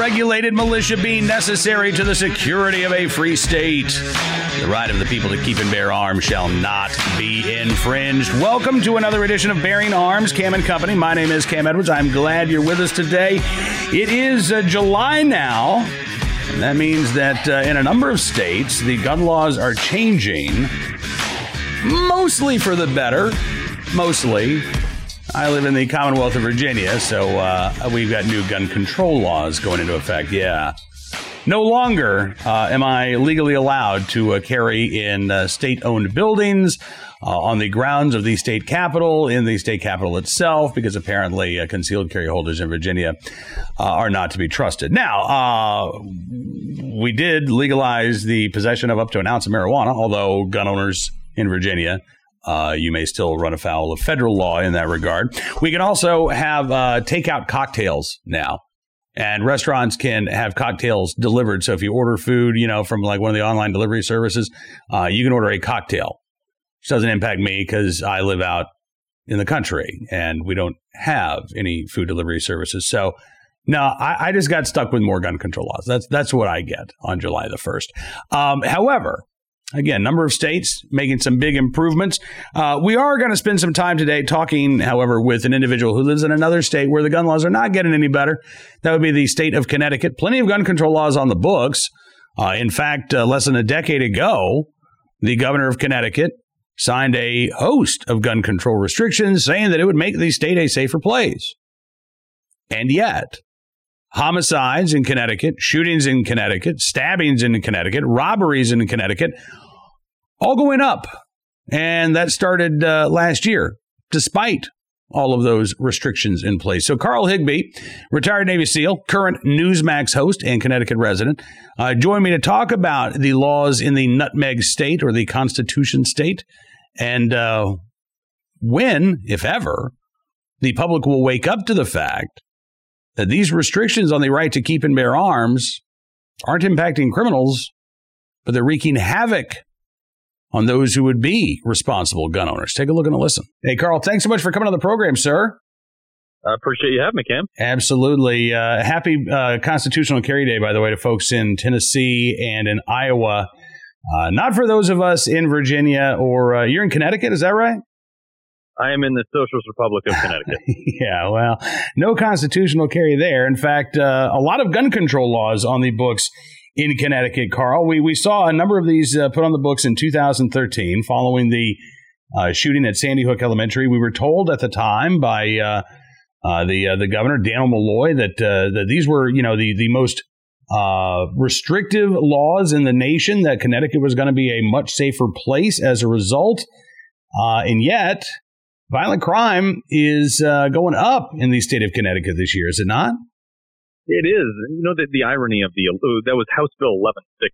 unregulated militia being necessary to the security of a free state. The right of the people to keep and bear arms shall not be infringed. Welcome to another edition of Bearing Arms, Cam and Company. My name is Cam Edwards. I'm glad you're with us today. It is uh, July now. And that means that uh, in a number of states, the gun laws are changing, mostly for the better. Mostly. I live in the Commonwealth of Virginia, so uh, we've got new gun control laws going into effect. Yeah. No longer uh, am I legally allowed to uh, carry in uh, state owned buildings uh, on the grounds of the state capitol, in the state capitol itself, because apparently uh, concealed carry holders in Virginia are not to be trusted. Now, we did legalize the possession of up to an ounce of marijuana, although gun owners in Virginia uh, you may still run afoul of federal law in that regard. We can also have uh, takeout cocktails now. And restaurants can have cocktails delivered. So if you order food, you know, from like one of the online delivery services, uh, you can order a cocktail, which doesn't impact me because I live out in the country and we don't have any food delivery services. So no, I, I just got stuck with more gun control laws. That's that's what I get on July the first. Um, however, Again, number of states making some big improvements. Uh, we are going to spend some time today talking, however, with an individual who lives in another state where the gun laws are not getting any better. That would be the state of Connecticut. Plenty of gun control laws on the books. Uh, in fact, uh, less than a decade ago, the governor of Connecticut signed a host of gun control restrictions saying that it would make the state a safer place. And yet, homicides in Connecticut, shootings in Connecticut, stabbings in Connecticut, robberies in Connecticut, all going up. And that started uh, last year, despite all of those restrictions in place. So, Carl Higbie, retired Navy SEAL, current Newsmax host and Connecticut resident, uh, joined me to talk about the laws in the Nutmeg State or the Constitution State and uh, when, if ever, the public will wake up to the fact that these restrictions on the right to keep and bear arms aren't impacting criminals, but they're wreaking havoc on those who would be responsible gun owners. Take a look and a listen. Hey, Carl, thanks so much for coming on the program, sir. I appreciate you having me, Cam. Absolutely. Uh, happy uh, Constitutional Carry Day, by the way, to folks in Tennessee and in Iowa. Uh, not for those of us in Virginia or uh, you're in Connecticut, is that right? I am in the Socialist Republic of Connecticut. yeah, well, no constitutional carry there. In fact, uh, a lot of gun control laws on the books in Connecticut, Carl. We, we saw a number of these uh, put on the books in 2013 following the uh, shooting at Sandy Hook Elementary. We were told at the time by uh, uh, the uh, the governor, Dannel Malloy, that, that these were, you know, the, the most restrictive laws in the nation, that Connecticut was going to be a much safer place as a result. and yet, violent crime is uh, going up in the state of Connecticut this year, is it not? It is. You know, the, the irony of the that was House Bill 1160,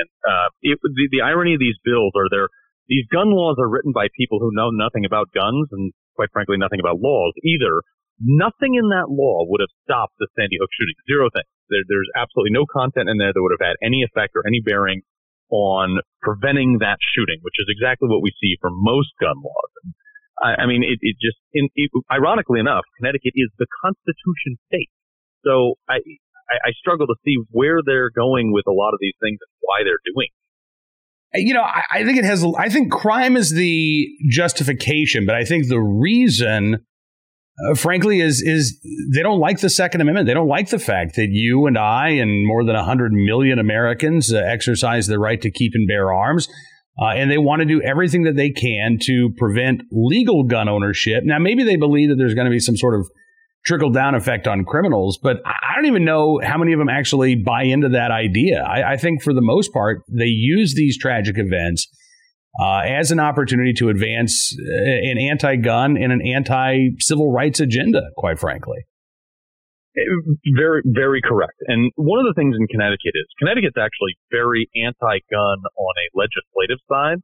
and uh, it, the, the irony of these bills are there. These gun laws are written by people who know nothing about guns and, quite frankly, nothing about laws either. Nothing in that law would have stopped the Sandy Hook shooting. Zero things. There, there's absolutely no content in there that would have had any effect or any bearing on preventing that shooting, which is exactly what we see for most gun laws. I, I mean, it, it just, in, it, ironically enough, Connecticut is the Constitution state. So I, I, I struggle to see where they're going with a lot of these things and why they're doing. You know, I, I think it has. I think crime is the justification, but I think the reason uh, frankly, is is they don't like the Second Amendment. They don't like the fact that you and I and more than hundred million Americans uh, exercise the right to keep and bear arms. Uh, and they want to do everything that they can to prevent legal gun ownership. Now, maybe they believe that there's going to be some sort of trickle down effect on criminals, but I don't even know how many of them actually buy into that idea. I, I think for the most part, they use these tragic events uh, as an opportunity to advance uh, an anti gun and an anti civil rights agenda, quite frankly. Very, very correct. And one of the things in Connecticut is Connecticut's actually very anti-gun on a legislative side,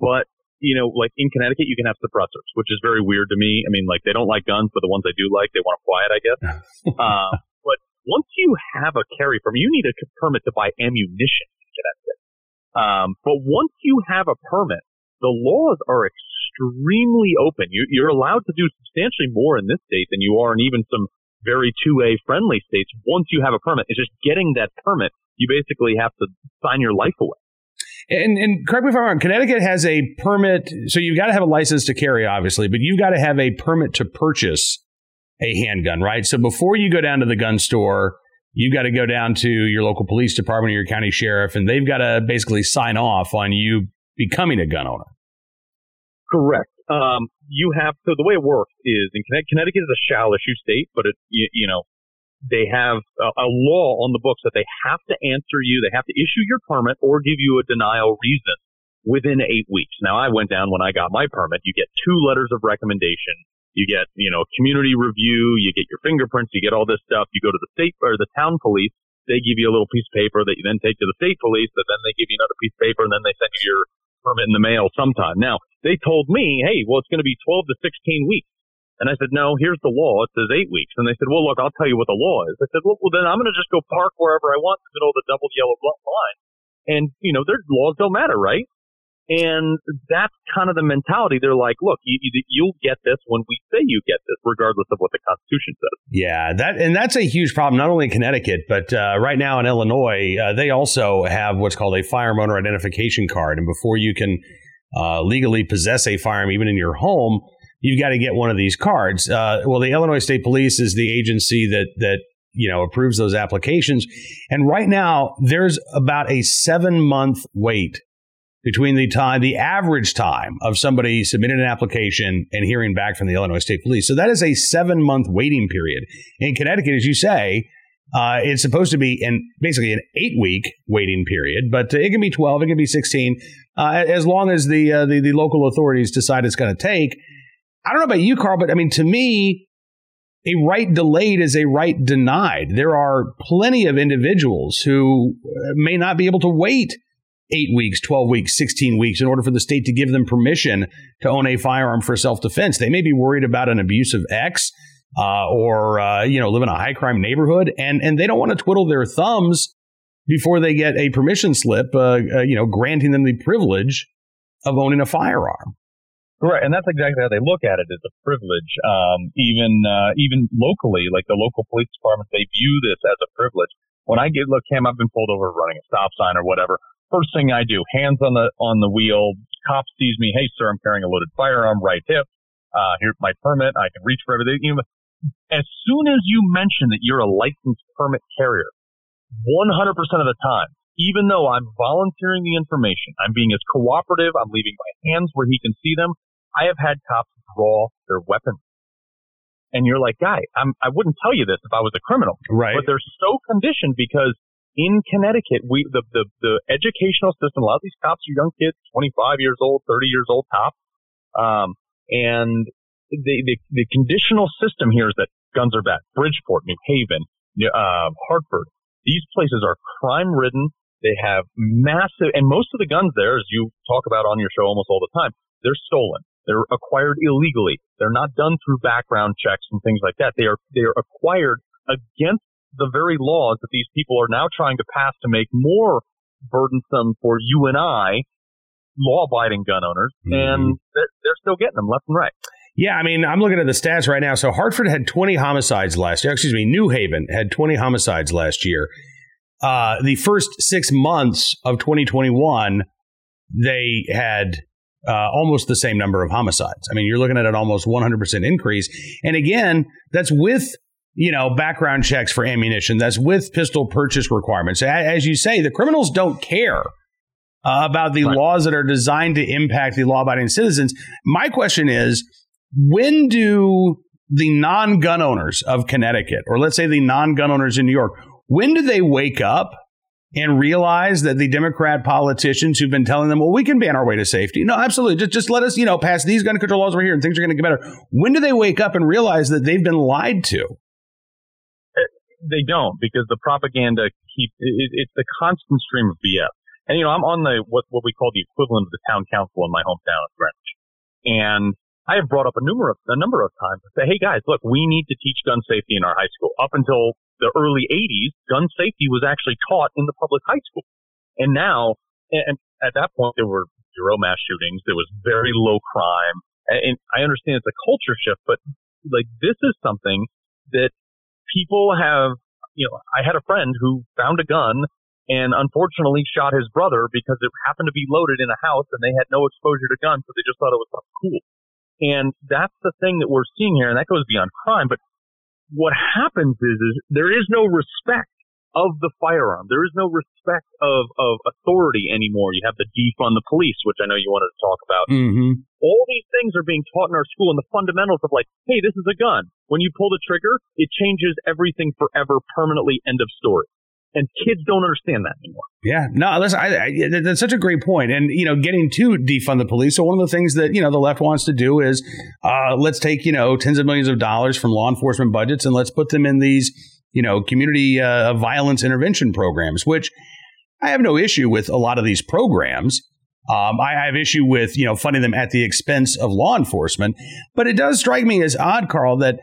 but you know, like in Connecticut, you can have suppressors, which is very weird to me. I mean, like they don't like guns, but the ones they do like, they want to quiet, I guess. uh, but once you have a carry permit, you need a permit to buy ammunition in Connecticut. Um, but once you have a permit, the laws are extremely open. You, you're allowed to do substantially more in this state than you are in even some very 2A friendly states, once you have a permit, it's just getting that permit. You basically have to sign your life away. And, and correct me if I'm wrong, Connecticut has a permit. So you've got to have a license to carry, obviously, but you've got to have a permit to purchase a handgun, right? So before you go down to the gun store, you've got to go down to your local police department or your county sheriff, and they've got to basically sign off on you becoming a gun owner. Correct. Um, you have so the way it works is in Connecticut, Connecticut is a shall issue state, but it you, you know they have a, a, law on the books that they have to answer you, they have to issue your permit or give you a denial reason within eight weeks. Now I went down when I got my permit. You get two letters of recommendation. You get, you know, community review, you get your fingerprints, you get all this stuff. You go to the state or the town police. They give you a little piece of paper that you then take to the state police, but then they give you another piece of paper and then they send you your permit in the mail sometime. Now, they told me, hey, well, it's going to be 12 to 16 weeks. And I said, no, here's the law. It says eight weeks. And they said, well, look, I'll tell you what the law is. I said, well, well then I'm going to just go park wherever I want in the middle of the double yellow line. And, you know, their laws don't matter, right? And that's kind of the mentality. They're like, look, you, you'll get this when we say you get this, regardless of what the Constitution says. Yeah, that and that's a huge problem, not only in Connecticut, but uh, right now in Illinois, uh, they also have what's called a firearm owner identification card. And before you can uh, legally possess a firearm, even in your home, you've got to get one of these cards. Uh, well, the Illinois State Police is the agency that that you know approves those applications, and right now there's about a seven month wait between the time, the average time of somebody submitting an application and hearing back from the Illinois State Police. So that is a seven month waiting period. In Connecticut, as you say, uh, it's supposed to be in basically an eight week waiting period, but it can be 12, it can be 16, uh, as long as the, uh, the, the local authorities decide it's going to take. I don't know about you, Carl, but I mean, to me, a right delayed is a right denied. There are plenty of individuals who uh, may not be able to wait eight weeks, 12 weeks, 16 weeks in order for the state to give them permission to own a firearm for self defense. They may be worried about an abusive ex uh, or, uh, you know, live in a high crime neighborhood and, and they don't want to twiddle their thumbs before they get a permission slip, uh, uh, you know, granting them the privilege of owning a firearm. Right, and that's exactly how they look at it as a privilege. Um, even uh, even locally, like the local police department, they view this as a privilege. When I get look, Cam, I've been pulled over running a stop sign or whatever. First thing I do, hands on the on the wheel. Cop sees me. Hey, sir, I'm carrying a loaded firearm, right hip. Uh, here's my permit. I can reach for everything. You know, as soon as you mention that you're a licensed permit carrier, 100% of the time, even though I'm volunteering the information, I'm being as cooperative. I'm leaving my hands where he can see them. I have had cops draw their weapons. And you're like, guy, I'm, I wouldn't tell you this if I was a criminal. Right. But they're so conditioned because in Connecticut, we the, the the educational system. A lot of these cops are young kids, 25 years old, 30 years old, top, um, and the, the the conditional system here is that guns are bad. Bridgeport, New Haven, uh, Hartford, these places are crime ridden. They have massive, and most of the guns there, as you talk about on your show almost all the time, they're stolen. They're acquired illegally. They're not done through background checks and things like that. They are they are acquired against the very laws that these people are now trying to pass to make more burdensome for you and I, law-abiding gun owners, mm-hmm. and they're, they're still getting them left and right. Yeah, I mean, I'm looking at the stats right now. So Hartford had 20 homicides last year. Excuse me, New Haven had 20 homicides last year. Uh, the first six months of 2021, they had uh, almost the same number of homicides. I mean, you're looking at an almost 100% increase. And again, that's with you know, background checks for ammunition. That's with pistol purchase requirements. As you say, the criminals don't care uh, about the right. laws that are designed to impact the law abiding citizens. My question is when do the non gun owners of Connecticut, or let's say the non gun owners in New York, when do they wake up and realize that the Democrat politicians who've been telling them, well, we can ban our way to safety. No, absolutely. Just, just let us, you know, pass these gun control laws over here and things are going to get better. When do they wake up and realize that they've been lied to? they don't because the propaganda keep it, it's the constant stream of BS. And you know, I'm on the what what we call the equivalent of the town council in my hometown of Greenwich, and I have brought up a number of a number of times say, hey guys, look, we need to teach gun safety in our high school. Up until the early '80s, gun safety was actually taught in the public high school, and now, and at that point, there were zero mass shootings. There was very low crime, and I understand it's a culture shift, but like this is something that people have, you know, I had a friend who found a gun and unfortunately shot his brother because it happened to be loaded in a house and they had no exposure to guns, so they just thought it was cool. And that's the thing that we're seeing here, and that goes beyond crime. But what happens is, is there is no respect of the firearm. There is no respect of, of authority anymore. You have the defund the police, which I know you wanted to talk about. Mm-hmm. All these things are being taught in our school and the fundamentals of like, hey, this is a gun. When you pull the trigger, it changes everything forever, permanently, end of story and kids don't understand that anymore. Yeah, no, listen, I, I, that's such a great point. And you know, getting to defund the police. So one of the things that you know the left wants to do is uh, let's take you know tens of millions of dollars from law enforcement budgets and let's put them in these you know community uh, violence intervention programs. Which I have no issue with a lot of these programs. Um, I, I have issue with you know funding them at the expense of law enforcement, but it does strike me as odd, Carl, that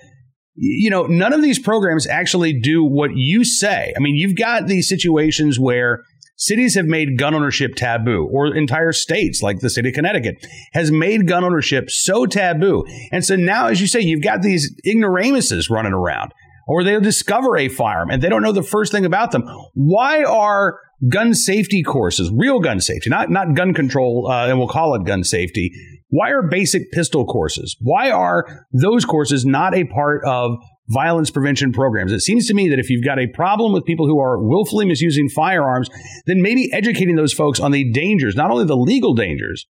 you know, none of these programs actually do what you say. I mean, you've got these situations where cities have made gun ownership taboo, or entire states, like the state of Connecticut, has made gun ownership so taboo. And so now, as you say, you've got these ignoramuses running around, or they'll discover a firearm and they don't know the first thing about them. Why are gun safety courses, real gun safety, not not gun control, uh, and we'll call it gun safety, why are basic pistol courses? Why are those courses not a part of violence prevention programs? It seems to me that if you've got a problem with people who are willfully misusing firearms, then maybe educating those folks on the dangers, not only the legal dangers,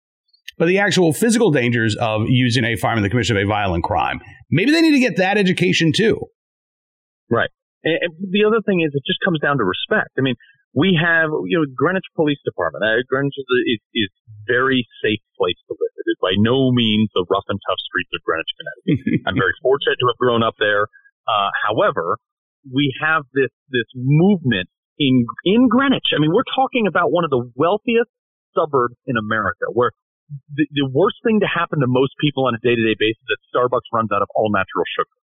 but the actual physical dangers of using a firearm in the commission of a violent crime. Maybe they need to get that education too. Right. And the other thing is, it just comes down to respect. I mean, we have, you know, Greenwich Police Department. Uh, Greenwich is, is, is very safe place to live. It is by no means the rough and tough streets of Greenwich, Connecticut. I'm very fortunate to have grown up there. Uh, however, we have this this movement in in Greenwich. I mean, we're talking about one of the wealthiest suburbs in America, where the, the worst thing to happen to most people on a day to day basis is that Starbucks runs out of all natural sugar.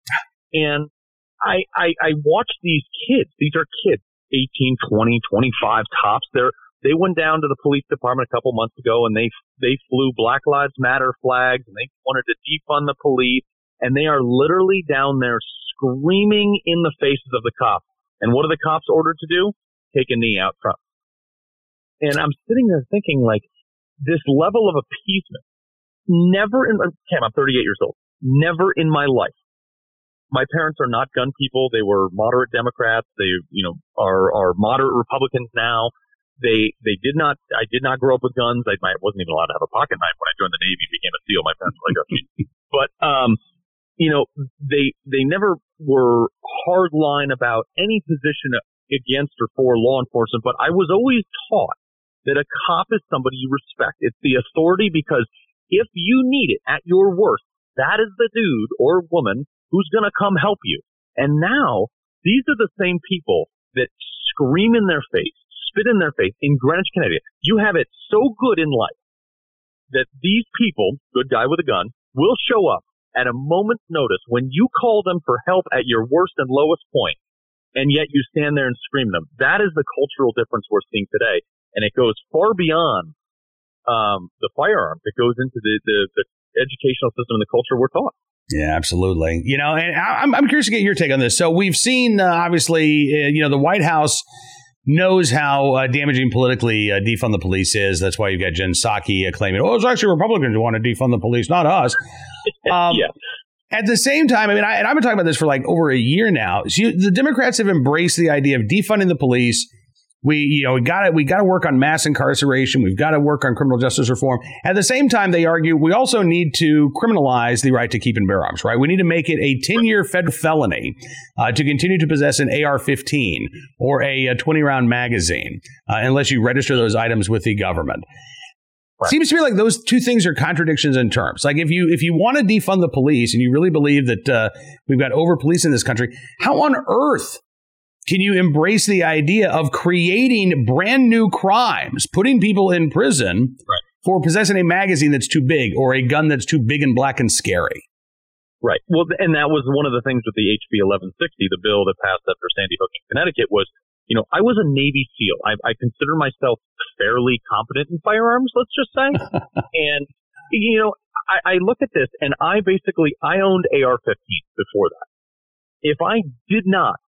And I, I I watch these kids. These are kids 18, 20, 25 tops. They're, they went down to the police department a couple months ago and they, they flew Black Lives Matter flags and they wanted to defund the police and they are literally down there screaming in the faces of the cops. And what are the cops ordered to do? Take a knee out front. And I'm sitting there thinking like this level of appeasement never in, Cam, I'm 38 years old. Never in my life my parents are not gun people. They were moderate Democrats. They, you know, are, are moderate Republicans now. They, they did not, I did not grow up with guns. I, I wasn't even allowed to have a pocket knife when I joined the Navy, became a SEAL. My parents were like, okay. but, um, you know, they, they never were hard line about any position against or for law enforcement, but I was always taught that a cop is somebody you respect. It's the authority because if you need it at your worst, that is the dude or woman who's going to come help you? And now these are the same people that scream in their face, spit in their face in Greenwich, Connecticut. You have it so good in life that these people, good guy with a gun, will show up at a moment's notice when you call them for help at your worst and lowest point, and yet you stand there and scream them. That is the cultural difference we're seeing today, and it goes far beyond um, the firearm. It goes into the, the, the educational system and the culture we're taught. Yeah, absolutely. You know, and I'm, I'm curious to get your take on this. So we've seen, uh, obviously, uh, you know, the White House knows how uh, damaging politically uh, defund the police is. That's why you've got Jen Psaki uh, claiming, oh, it's actually Republicans who want to defund the police, not us. Um, yeah. At the same time, I mean, I, and I've been talking about this for like over a year now. So you, the Democrats have embraced the idea of defunding the police we, you know, we got to we got to work on mass incarceration. We've got to work on criminal justice reform. At the same time, they argue we also need to criminalize the right to keep and bear arms. Right? We need to make it a ten year fed felony uh, to continue to possess an AR-15 or a, 20 round magazine uh, unless you register those items with the government. Right. Seems to me like those two things are contradictions in terms. Like if you if you want to defund the police and you really believe that uh, we've got over police in this country, how on earth can you embrace the idea of creating brand new crimes, putting people in prison right. for possessing a magazine that's too big or a gun that's too big and black and scary? Right. Well, and that was one of the things with the HB 1160, the bill that passed after Sandy Hook in Connecticut was, you know, I was a Navy SEAL. I, I consider myself fairly competent in firearms, let's just say. and, you know, I, I look at this and I basically, I owned AR 15 before that. If I did not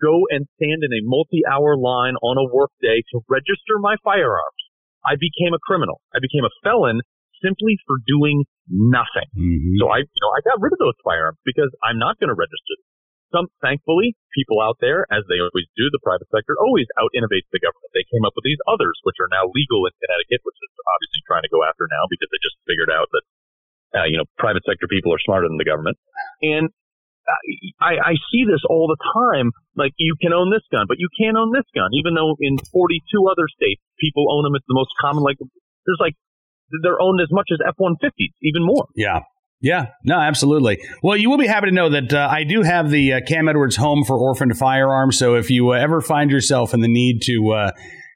go and stand in a multi-hour line on a workday to register my firearms. I became a criminal. I became a felon simply for doing nothing. Mm-hmm. So I, you know, I got rid of those firearms because I'm not going to register them. Some, thankfully, people out there, as they always do, the private sector always out innovates the government. They came up with these others, which are now legal in Connecticut, which is obviously trying to go after now because they just figured out that, uh, you know, private sector people are smarter than the government. And I, I see this all the time. Like you can own this gun, but you can't own this gun, even though in 42 other states people own them. It's the most common. Like there's like they're owned as much as F-150s, even more. Yeah. Yeah, no, absolutely. Well, you will be happy to know that uh, I do have the uh, Cam Edwards Home for Orphaned Firearms. So if you uh, ever find yourself in the need to uh,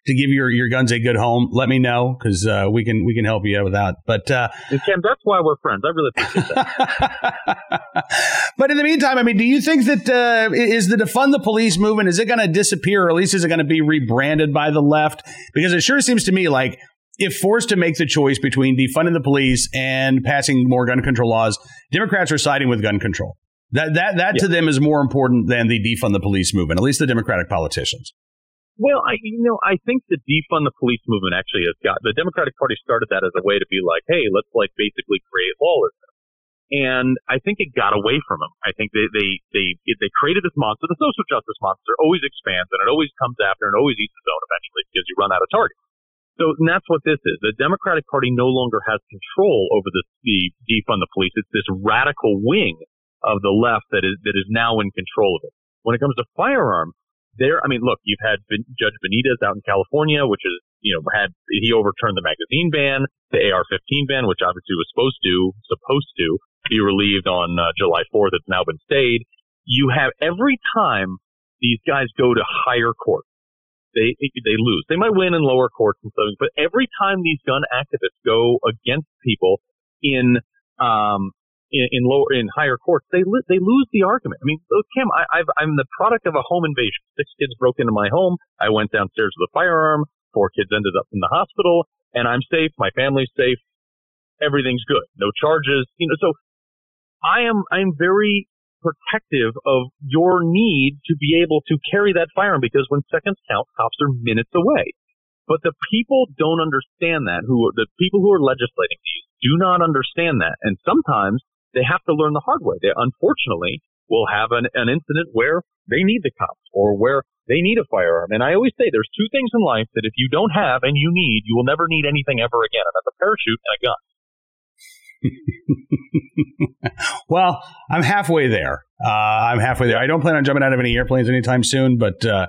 to give your, your guns a good home, let me know because uh, we can we can help you out with that. But uh, Cam, that's why we're friends. I really appreciate that. but in the meantime, I mean, do you think that is the defund the police movement is it going to disappear, or at least is it going to be rebranded by the left? Because it sure seems to me like if forced to make the choice between defunding the police and passing more gun control laws, Democrats are siding with gun control. That that that yeah. to them is more important than the defund the police movement, at least the Democratic politicians. Well, I you know I think the defund the police movement actually has got the Democratic Party started that as a way to be like, hey, let's like basically create lawlessness, and I think it got away from them. I think they they they they created this monster. The social justice monster always expands and it always comes after and always eats its own eventually because you run out of targets. So and that's what this is. The Democratic Party no longer has control over the, the defund the police. It's this radical wing of the left that is that is now in control of it. When it comes to firearms, there, I mean, look, you've had Judge Benitez out in California, which is, you know, had he overturned the magazine ban, the AR-15 ban, which obviously was supposed to supposed to be relieved on uh, July 4th. It's now been stayed. You have every time these guys go to higher court, they they lose. They might win in lower courts and stuff, but every time these gun activists go against people in um in, in lower in higher courts, they they lose the argument. I mean, Kim, I, I've, I'm the product of a home invasion. Six kids broke into my home. I went downstairs with a firearm. Four kids ended up in the hospital, and I'm safe. My family's safe. Everything's good. No charges. You know, so I am I'm very protective of your need to be able to carry that firearm because when seconds count, cops are minutes away. But the people don't understand that. Who the people who are legislating these do not understand that, and sometimes they have to learn the hard way. They unfortunately will have an, an incident where they need the cops or where they need a firearm. And I always say there's two things in life that if you don't have and you need, you will never need anything ever again, and that's a parachute and a gun. well, I'm halfway there. Uh, I'm halfway there. I don't plan on jumping out of any airplanes anytime soon, but uh,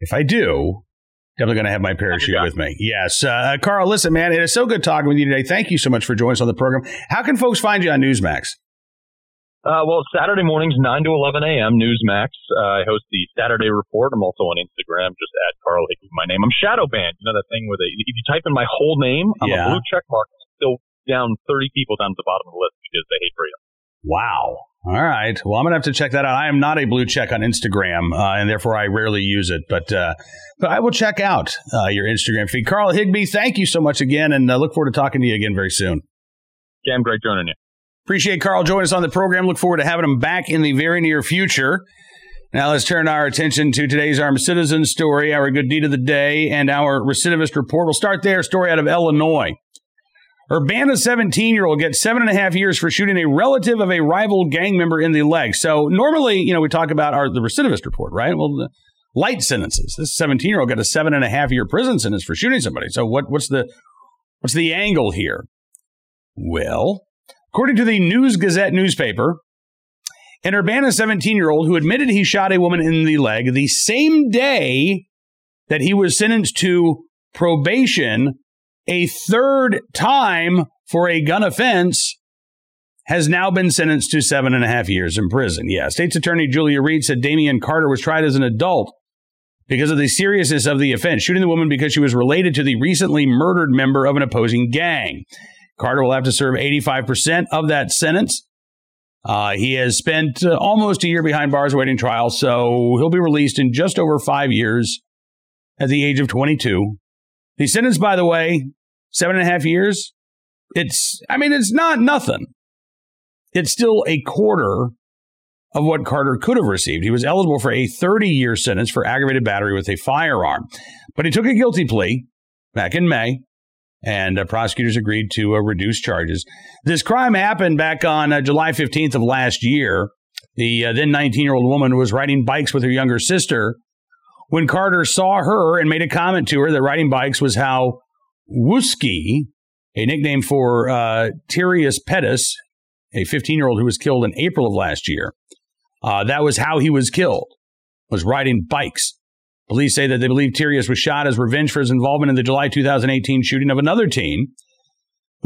if I do, definitely going to have my parachute with me. Yes. Uh, Carl, listen, man, it is so good talking with you today. Thank you so much for joining us on the program. How can folks find you on Newsmax? Uh, well, Saturday mornings, 9 to 11 a.m., Newsmax. Uh, I host the Saturday Report. I'm also on Instagram, just at Carl Higbie, my name. I'm shadow banned. You know that thing where they, if you type in my whole name, I'm yeah. a blue check mark, still down 30 people down at the bottom of the list because they hate freedom. Wow. All right. Well, I'm gonna have to check that out. I am not a blue check on Instagram, uh, and therefore I rarely use it. But uh, but I will check out uh, your Instagram feed. Carl Higbie, thank you so much again, and uh, look forward to talking to you again very soon. Cam, great joining you. Appreciate Carl joining us on the program. Look forward to having him back in the very near future. Now let's turn our attention to today's armed citizen story, our good deed of the day, and our recidivist report. We'll start there. Story out of Illinois. Urbana 17 year old gets seven and a half years for shooting a relative of a rival gang member in the leg. So normally, you know, we talk about our the recidivist report, right? Well, the light sentences. This 17 year old got a seven and a half year prison sentence for shooting somebody. So what, what's the what's the angle here? Well, according to the News Gazette newspaper, an Urbana 17 year old who admitted he shot a woman in the leg the same day that he was sentenced to probation a third time for a gun offense has now been sentenced to seven and a half years in prison. Yeah, State's Attorney Julia Reed said Damian Carter was tried as an adult because of the seriousness of the offense, shooting the woman because she was related to the recently murdered member of an opposing gang. Carter will have to serve 85% of that sentence. Uh, he has spent uh, almost a year behind bars awaiting trial, so he'll be released in just over five years at the age of 22. The sentence, by the way, seven and a half years. It's, I mean, it's not nothing. It's still a quarter of what Carter could have received. He was eligible for a 30 year sentence for aggravated battery with a firearm, but he took a guilty plea back in May. And uh, prosecutors agreed to uh, reduce charges. This crime happened back on uh, July 15th of last year. The uh, then 19 year old woman was riding bikes with her younger sister when Carter saw her and made a comment to her that riding bikes was how Wooski, a nickname for uh, Tirius Pettis, a 15 year old who was killed in April of last year, uh, that was how he was killed, was riding bikes. Police say that they believe Tirius was shot as revenge for his involvement in the July 2018 shooting of another teen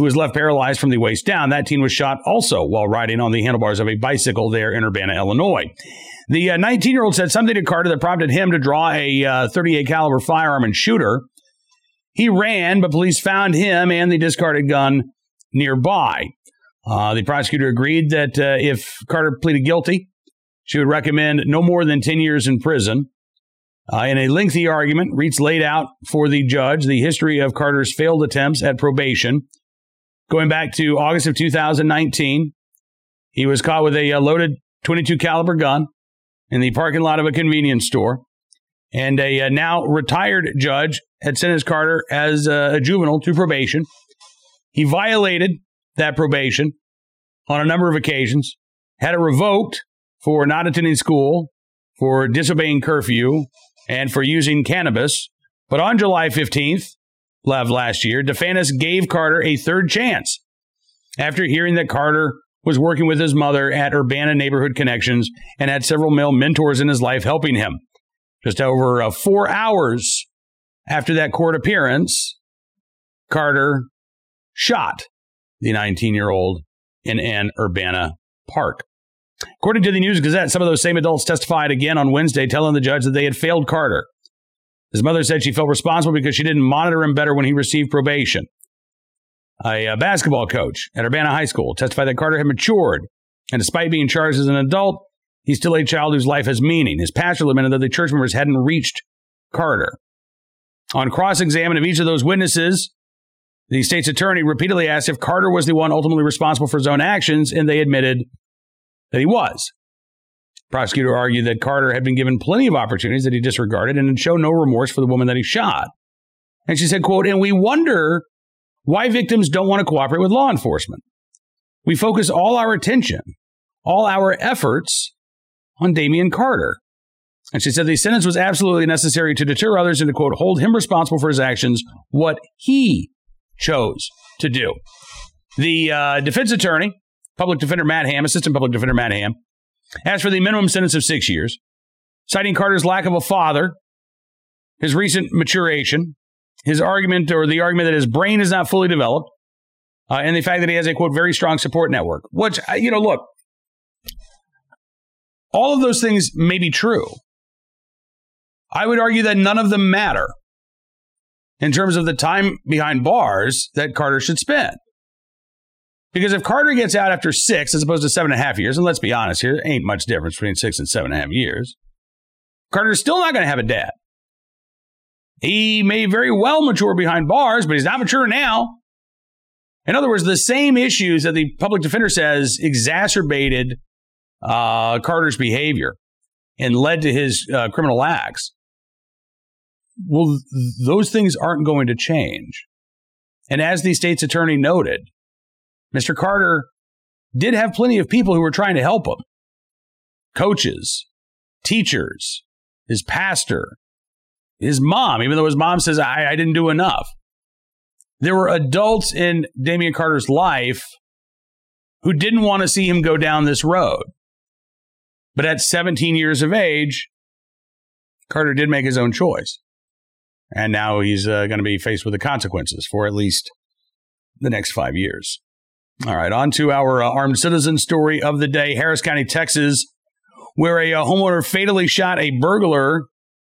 who was left paralyzed from the waist down. That teen was shot also while riding on the handlebars of a bicycle there in Urbana, Illinois. The 19 uh, year old said something to Carter that prompted him to draw a uh, 38 caliber firearm and shoot her. He ran, but police found him and the discarded gun nearby. Uh, the prosecutor agreed that uh, if Carter pleaded guilty, she would recommend no more than 10 years in prison. Uh, in a lengthy argument, Rietz laid out for the judge the history of Carter's failed attempts at probation. Going back to August of 2019, he was caught with a uh, loaded 22 caliber gun in the parking lot of a convenience store. And a, uh, now retired judge had sentenced Carter as a, a juvenile to probation. He violated that probation on a number of occasions, had it revoked for not attending school, for disobeying curfew, and for using cannabis. But on July 15th, of last year, DeFantis gave Carter a third chance after hearing that Carter was working with his mother at Urbana Neighborhood Connections and had several male mentors in his life helping him. Just over uh, four hours after that court appearance, Carter shot the 19 year old in an Urbana park. According to the News Gazette, some of those same adults testified again on Wednesday, telling the judge that they had failed Carter. His mother said she felt responsible because she didn't monitor him better when he received probation. A, a basketball coach at Urbana High School testified that Carter had matured, and despite being charged as an adult, he's still a child whose life has meaning. His pastor lamented that the church members hadn't reached Carter. On cross examination of each of those witnesses, the state's attorney repeatedly asked if Carter was the one ultimately responsible for his own actions, and they admitted that he was. Prosecutor argued that Carter had been given plenty of opportunities that he disregarded and had shown no remorse for the woman that he shot. And she said, quote, and we wonder why victims don't want to cooperate with law enforcement. We focus all our attention, all our efforts on Damian Carter. And she said the sentence was absolutely necessary to deter others and to, quote, hold him responsible for his actions, what he chose to do. The uh, defense attorney Public Defender Matt Ham, Assistant Public Defender Matt Ham, asked for the minimum sentence of six years, citing Carter's lack of a father, his recent maturation, his argument or the argument that his brain is not fully developed, uh, and the fact that he has a quote very strong support network. Which uh, you know, look, all of those things may be true. I would argue that none of them matter in terms of the time behind bars that Carter should spend. Because if Carter gets out after six as opposed to seven and a half years, and let's be honest here, there ain't much difference between six and seven and a half years, Carter's still not going to have a dad. He may very well mature behind bars, but he's not mature now. In other words, the same issues that the public defender says exacerbated uh, Carter's behavior and led to his uh, criminal acts. Well, th- those things aren't going to change. And as the state's attorney noted, Mr. Carter did have plenty of people who were trying to help him coaches, teachers, his pastor, his mom, even though his mom says, I, I didn't do enough. There were adults in Damian Carter's life who didn't want to see him go down this road. But at 17 years of age, Carter did make his own choice. And now he's uh, going to be faced with the consequences for at least the next five years. All right, on to our uh, armed citizen story of the day. Harris County, Texas, where a, uh, homeowner fatally shot a burglar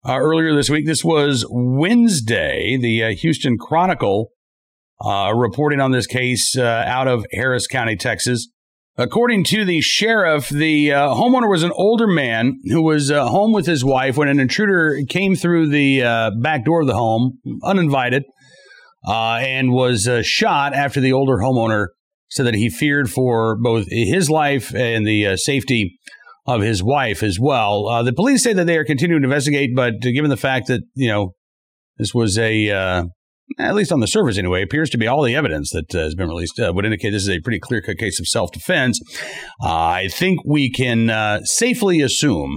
uh, earlier this week. This was Wednesday. The uh, Houston Chronicle uh, reporting on this case out of Harris County, Texas. According to the sheriff, the homeowner was an older man who was home with his wife when an intruder came through the back door of the home, uninvited, and was shot after the older homeowner said that he feared for both his life and the uh, safety of his wife as well. Uh, the police say that they are continuing to investigate, but given the fact that, you know, this was a, uh, at least on the surface anyway, appears to be all the evidence that uh, has been released uh, would indicate this is a pretty clear cut case of self defense. Uh, I think we can uh, safely assume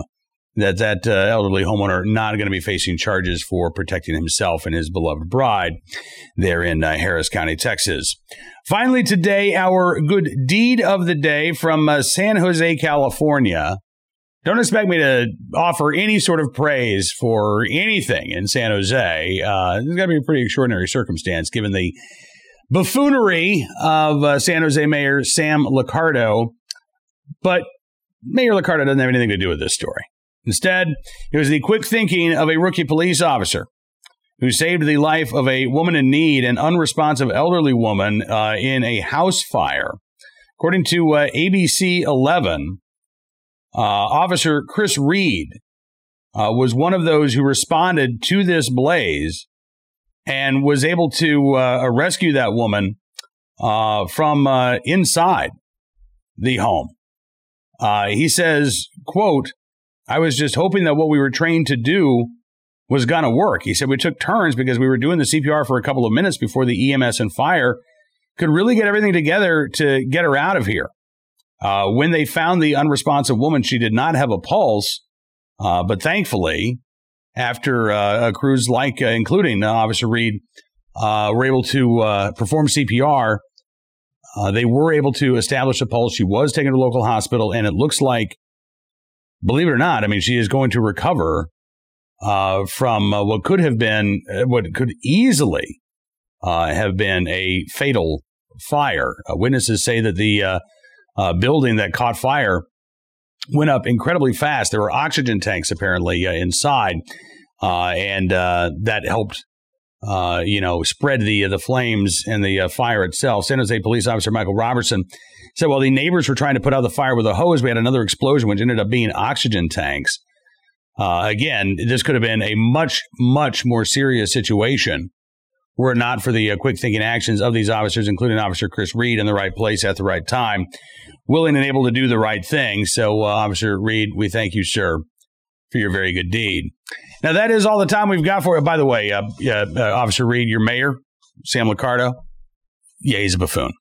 that that uh, elderly homeowner not going to be facing charges for protecting himself and his beloved bride there in uh, Harris County, Texas. Finally, today, our good deed of the day from San Jose, California. Don't expect me to offer any sort of praise for anything in San Jose. Uh, it's to be a pretty extraordinary circumstance given the buffoonery of uh, San Jose Mayor Sam Liccardo. But Mayor Liccardo doesn't have anything to do with this story. Instead, it was the quick thinking of a rookie police officer who saved the life of a woman in need, an unresponsive elderly woman uh, in a house fire. According to uh, ABC 11, uh, Officer Chris Reed uh, was one of those who responded to this blaze and was able to uh, rescue that woman uh, from inside the home. He says, quote, I was just hoping that what we were trained to do was going to work. He said we took turns because we were doing the CPR for a couple of minutes before the EMS and fire could really get everything together to get her out of here. Uh, when they found the unresponsive woman, she did not have a pulse. Uh, but thankfully, after uh, crews like, uh, including uh, Officer Reed, uh, were able to perform CPR, they were able to establish a pulse. She was taken to a local hospital, and it looks like, believe it or not, I mean, she is going to recover from what could have been, what could easily have been a fatal fire. witnesses say that the uh, building that caught fire went up incredibly fast. There were oxygen tanks apparently uh, inside, uh, and uh, that helped. Uh, you know, spread the the flames and the fire itself. San Jose Police Officer Michael Robertson said, "While the neighbors were trying to put out the fire with a hose, we had another explosion, which ended up being oxygen tanks." again, this could have been a much, much more serious situation were it not for the uh, quick thinking actions of these officers, including Officer Chris Reed, in the right place at the right time, willing and able to do the right thing. So, uh, Officer Reed, we thank you, sir, for your very good deed. Now, that is all the time we've got for it. By the way, uh, uh, Officer Reed, your mayor, Sam Liccardo, yeah, he's a buffoon.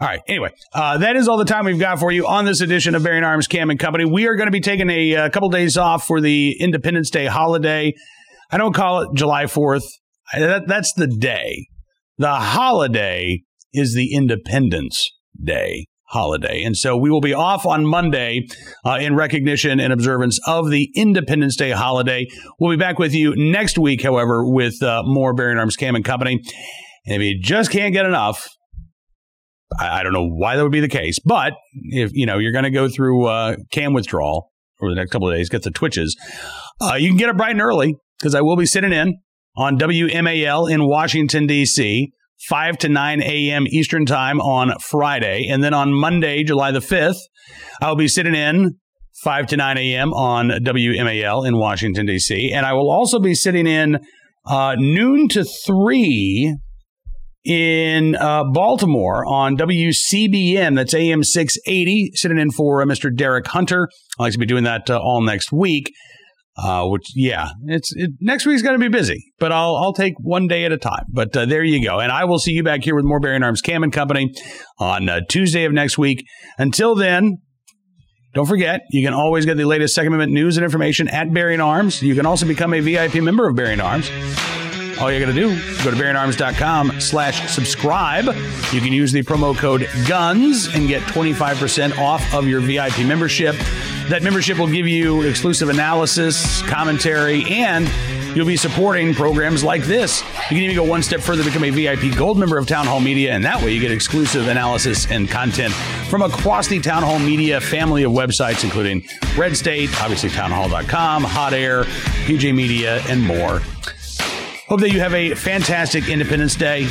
All right. Anyway, uh, that is all the time we've got for you on this edition of Bearing Arms Cam and Company. We are going to be taking a, a uh, couple days off for the Independence Day holiday. I don't call it July 4th. That, that's the day. The holiday is the Independence Day holiday. And so we will be off on Monday uh, in recognition and observance of the Independence Day holiday. We'll be back with you next week, however, with uh, more Bearing Arms Cam and Company. And if you just can't get enough, I, I, don't know why that would be the case, but if you know you're going to go through uh, cam withdrawal over the next couple of days, get the twitches, uh, you can get it bright and early because I will be sitting in on WMAL in Washington, D.C., 5 to 9 a.m. Eastern Time on Friday. And then on Monday, July the 5th, I'll be sitting in 5 to 9 a.m. on WMAL in Washington, D.C. And I will also be sitting in uh, noon to 3 in uh, Baltimore on WCBM. That's AM 680, sitting in for uh, Mr. Derek Hunter. I'll like to be doing that uh, all next week. Uh, which yeah, it's it, next week's going to be busy, but I'll I'll take one day at a time. But uh, there you go, and I will see you back here with more Bearing Arms Cam and Company on uh, Tuesday of next week. Until then, don't forget you can always get the latest Second Amendment news and information at Bearing Arms. You can also become a VIP member of Bearing Arms. All you got to do, go to bearingarms.com slash subscribe. You can use the promo code GUNS and get 25% off of your VIP membership. That membership will give you exclusive analysis, commentary, and you'll be supporting programs like this. You can even go one step further, become a VIP Gold member of Town Hall Media, and that way you get exclusive analysis and content from across the Town Hall Media family of websites, including Red State, obviously townhall.com, Hot Air, PJ Media, and more. Hope that you have a fantastic Independence Day.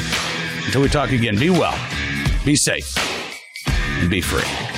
Until we talk again, be well, be safe, and be free.